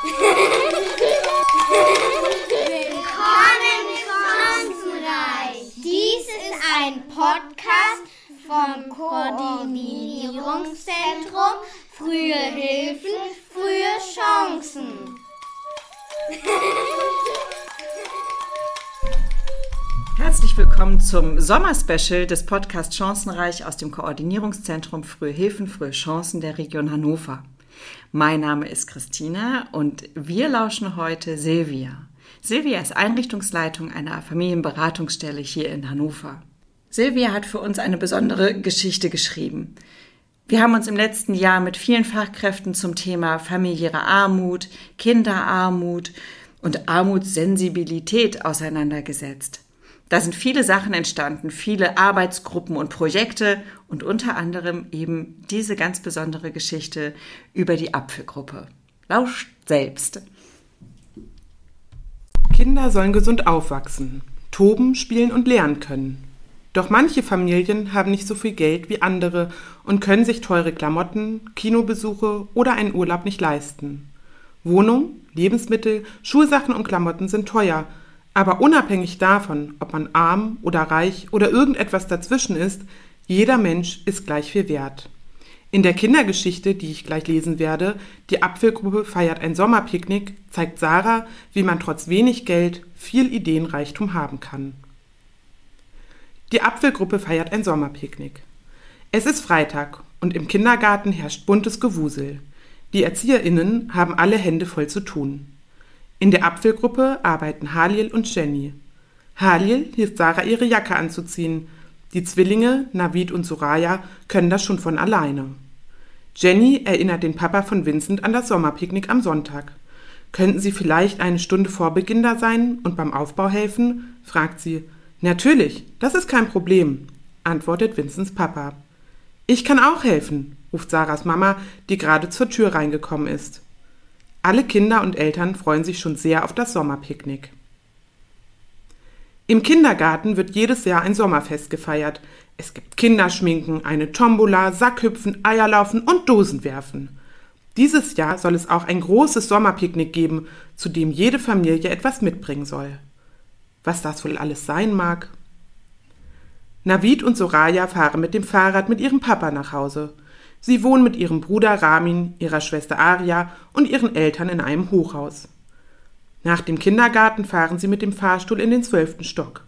Willkommen Chancenreich. Dies ist ein Podcast vom Koordinierungszentrum Frühe Hilfen, frühe Chancen. Herzlich willkommen zum Sommerspecial des Podcasts Chancenreich aus dem Koordinierungszentrum Frühe Hilfen, frühe Chancen der Region Hannover. Mein Name ist Christina und wir lauschen heute Silvia. Silvia ist Einrichtungsleitung einer Familienberatungsstelle hier in Hannover. Silvia hat für uns eine besondere Geschichte geschrieben. Wir haben uns im letzten Jahr mit vielen Fachkräften zum Thema familiäre Armut, Kinderarmut und Armutssensibilität auseinandergesetzt. Da sind viele Sachen entstanden, viele Arbeitsgruppen und Projekte und unter anderem eben diese ganz besondere Geschichte über die Apfelgruppe. Lauscht selbst. Kinder sollen gesund aufwachsen, toben, spielen und lernen können. Doch manche Familien haben nicht so viel Geld wie andere und können sich teure Klamotten, Kinobesuche oder einen Urlaub nicht leisten. Wohnung, Lebensmittel, Schulsachen und Klamotten sind teuer aber unabhängig davon, ob man arm oder reich oder irgendetwas dazwischen ist, jeder Mensch ist gleich viel wert. In der Kindergeschichte, die ich gleich lesen werde, die Apfelgruppe feiert ein Sommerpicknick, zeigt Sarah, wie man trotz wenig Geld viel Ideenreichtum haben kann. Die Apfelgruppe feiert ein Sommerpicknick. Es ist Freitag und im Kindergarten herrscht buntes Gewusel. Die ErzieherInnen haben alle Hände voll zu tun. In der Apfelgruppe arbeiten Halil und Jenny. Halil hilft Sarah, ihre Jacke anzuziehen. Die Zwillinge, Navid und Soraya, können das schon von alleine. Jenny erinnert den Papa von Vincent an das Sommerpicknick am Sonntag. Könnten Sie vielleicht eine Stunde vor Beginn da sein und beim Aufbau helfen? fragt sie. Natürlich, das ist kein Problem, antwortet Vincents Papa. Ich kann auch helfen, ruft Sarahs Mama, die gerade zur Tür reingekommen ist. Alle Kinder und Eltern freuen sich schon sehr auf das Sommerpicknick. Im Kindergarten wird jedes Jahr ein Sommerfest gefeiert. Es gibt Kinderschminken, eine Tombola, Sackhüpfen, Eierlaufen und Dosenwerfen. Dieses Jahr soll es auch ein großes Sommerpicknick geben, zu dem jede Familie etwas mitbringen soll. Was das wohl alles sein mag? Navid und Soraya fahren mit dem Fahrrad mit ihrem Papa nach Hause. Sie wohnen mit ihrem Bruder Ramin, ihrer Schwester Aria und ihren Eltern in einem Hochhaus. Nach dem Kindergarten fahren sie mit dem Fahrstuhl in den zwölften Stock.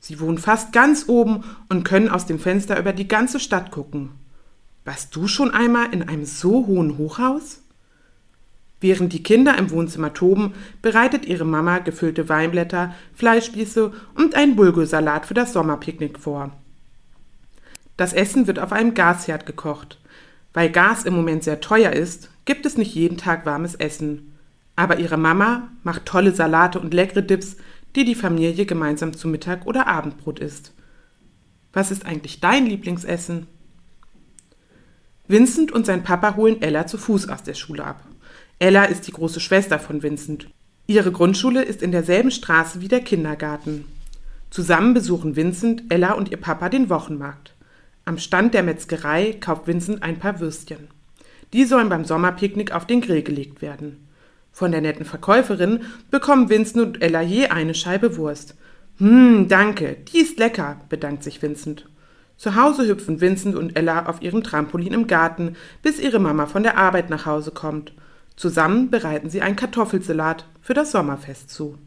Sie wohnen fast ganz oben und können aus dem Fenster über die ganze Stadt gucken. Warst du schon einmal in einem so hohen Hochhaus? Während die Kinder im Wohnzimmer toben, bereitet ihre Mama gefüllte Weinblätter, Fleischspieße und einen Bulgursalat für das Sommerpicknick vor. Das Essen wird auf einem Gasherd gekocht. Weil Gas im Moment sehr teuer ist, gibt es nicht jeden Tag warmes Essen. Aber ihre Mama macht tolle Salate und leckere Dips, die die Familie gemeinsam zu Mittag oder Abendbrot isst. Was ist eigentlich dein Lieblingsessen? Vincent und sein Papa holen Ella zu Fuß aus der Schule ab. Ella ist die große Schwester von Vincent. Ihre Grundschule ist in derselben Straße wie der Kindergarten. Zusammen besuchen Vincent, Ella und ihr Papa den Wochenmarkt. Am Stand der Metzgerei kauft Vincent ein paar Würstchen. Die sollen beim Sommerpicknick auf den Grill gelegt werden. Von der netten Verkäuferin bekommen Vincent und Ella je eine Scheibe Wurst. Hm, danke, die ist lecker, bedankt sich Vincent. Zu Hause hüpfen Vincent und Ella auf ihrem Trampolin im Garten, bis ihre Mama von der Arbeit nach Hause kommt. Zusammen bereiten sie einen Kartoffelsalat für das Sommerfest zu.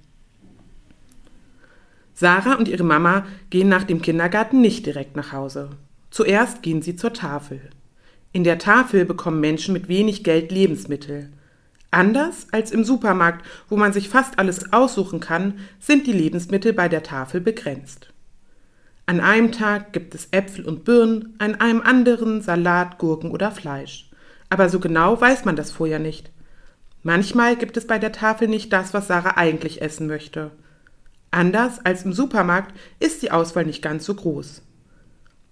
Sarah und ihre Mama gehen nach dem Kindergarten nicht direkt nach Hause. Zuerst gehen sie zur Tafel. In der Tafel bekommen Menschen mit wenig Geld Lebensmittel. Anders als im Supermarkt, wo man sich fast alles aussuchen kann, sind die Lebensmittel bei der Tafel begrenzt. An einem Tag gibt es Äpfel und Birnen, an einem anderen Salat, Gurken oder Fleisch. Aber so genau weiß man das vorher nicht. Manchmal gibt es bei der Tafel nicht das, was Sarah eigentlich essen möchte. Anders als im Supermarkt ist die Auswahl nicht ganz so groß.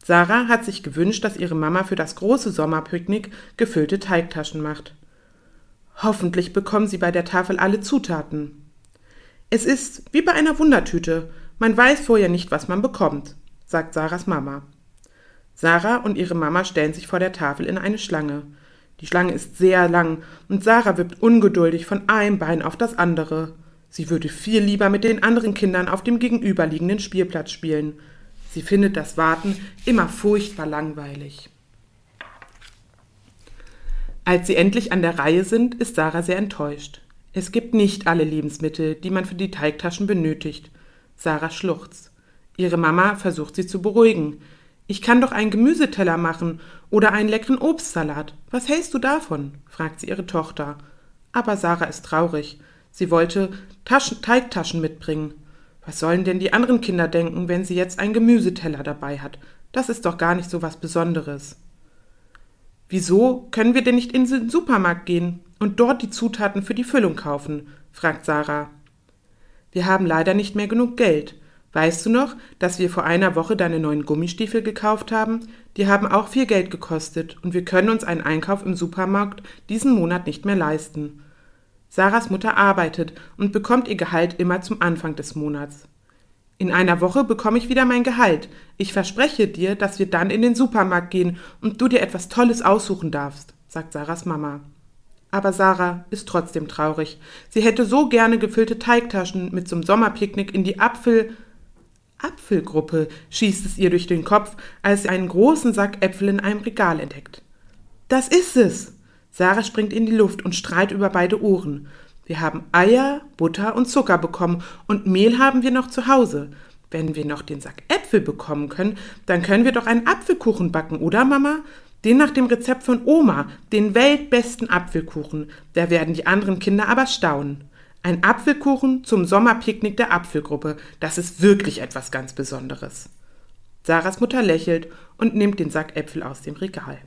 Sarah hat sich gewünscht, dass ihre Mama für das große Sommerpicknick gefüllte Teigtaschen macht. Hoffentlich bekommen sie bei der Tafel alle Zutaten. Es ist wie bei einer Wundertüte. Man weiß vorher nicht, was man bekommt, sagt Sarahs Mama. Sarah und ihre Mama stellen sich vor der Tafel in eine Schlange. Die Schlange ist sehr lang und Sarah wippt ungeduldig von einem Bein auf das andere. Sie würde viel lieber mit den anderen Kindern auf dem gegenüberliegenden Spielplatz spielen. Sie findet das Warten immer furchtbar langweilig. Als sie endlich an der Reihe sind, ist Sarah sehr enttäuscht. Es gibt nicht alle Lebensmittel, die man für die Teigtaschen benötigt. Sarah schluchzt. Ihre Mama versucht sie zu beruhigen. Ich kann doch einen Gemüseteller machen oder einen leckeren Obstsalat. Was hältst du davon? fragt sie ihre Tochter. Aber Sarah ist traurig. Sie wollte Taschen, Teigtaschen mitbringen. Was sollen denn die anderen Kinder denken, wenn sie jetzt einen Gemüseteller dabei hat? Das ist doch gar nicht so was Besonderes. Wieso können wir denn nicht in den Supermarkt gehen und dort die Zutaten für die Füllung kaufen? fragt Sarah. Wir haben leider nicht mehr genug Geld. Weißt du noch, dass wir vor einer Woche deine neuen Gummistiefel gekauft haben? Die haben auch viel Geld gekostet und wir können uns einen Einkauf im Supermarkt diesen Monat nicht mehr leisten. Sarahs Mutter arbeitet und bekommt ihr Gehalt immer zum Anfang des Monats. In einer Woche bekomme ich wieder mein Gehalt. Ich verspreche dir, dass wir dann in den Supermarkt gehen und du dir etwas Tolles aussuchen darfst, sagt Sarahs Mama. Aber Sarah ist trotzdem traurig. Sie hätte so gerne gefüllte Teigtaschen mit zum Sommerpicknick in die Apfel Apfelgruppe schießt es ihr durch den Kopf, als sie einen großen Sack Äpfel in einem Regal entdeckt. Das ist es! Sarah springt in die Luft und strahlt über beide Ohren. Wir haben Eier, Butter und Zucker bekommen und Mehl haben wir noch zu Hause. Wenn wir noch den Sack Äpfel bekommen können, dann können wir doch einen Apfelkuchen backen, oder Mama? Den nach dem Rezept von Oma, den weltbesten Apfelkuchen. Da werden die anderen Kinder aber staunen. Ein Apfelkuchen zum Sommerpicknick der Apfelgruppe. Das ist wirklich etwas ganz Besonderes. Sarahs Mutter lächelt und nimmt den Sack Äpfel aus dem Regal.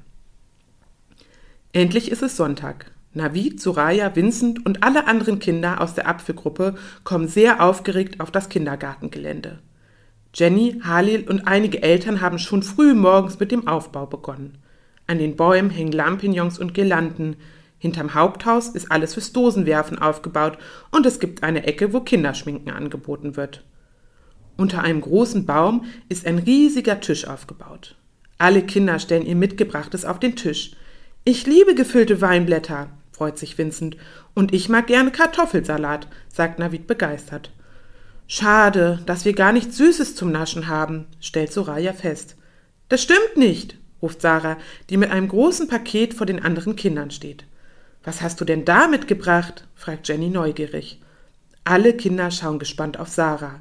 Endlich ist es Sonntag. Navid, Soraya, Vincent und alle anderen Kinder aus der Apfelgruppe kommen sehr aufgeregt auf das Kindergartengelände. Jenny, Halil und einige Eltern haben schon früh morgens mit dem Aufbau begonnen. An den Bäumen hängen Lampignons und Girlanden, Hinterm Haupthaus ist alles fürs Dosenwerfen aufgebaut und es gibt eine Ecke, wo Kinderschminken angeboten wird. Unter einem großen Baum ist ein riesiger Tisch aufgebaut. Alle Kinder stellen ihr Mitgebrachtes auf den Tisch. Ich liebe gefüllte Weinblätter, freut sich Vincent, und ich mag gerne Kartoffelsalat, sagt Navid begeistert. Schade, dass wir gar nichts Süßes zum Naschen haben, stellt Soraya fest. Das stimmt nicht, ruft Sarah, die mit einem großen Paket vor den anderen Kindern steht. Was hast du denn da mitgebracht? fragt Jenny neugierig. Alle Kinder schauen gespannt auf Sarah.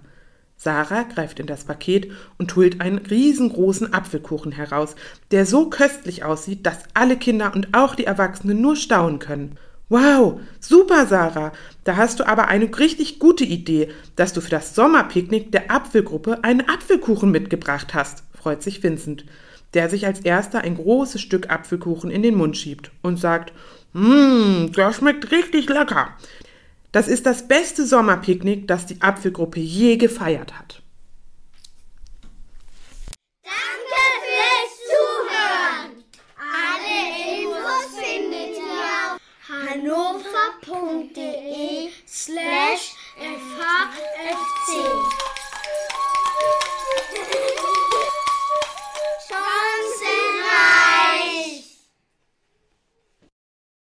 Sarah greift in das Paket und holt einen riesengroßen Apfelkuchen heraus, der so köstlich aussieht, dass alle Kinder und auch die Erwachsenen nur staunen können. Wow, super, Sarah. Da hast du aber eine richtig gute Idee, dass du für das Sommerpicknick der Apfelgruppe einen Apfelkuchen mitgebracht hast, freut sich Vincent, der sich als erster ein großes Stück Apfelkuchen in den Mund schiebt und sagt, Mmm, das schmeckt richtig lecker. Das ist das beste Sommerpicknick, das die Apfelgruppe je gefeiert hat. Danke fürs Zuhören. Alle Infos findet ihr auf hannover.de slash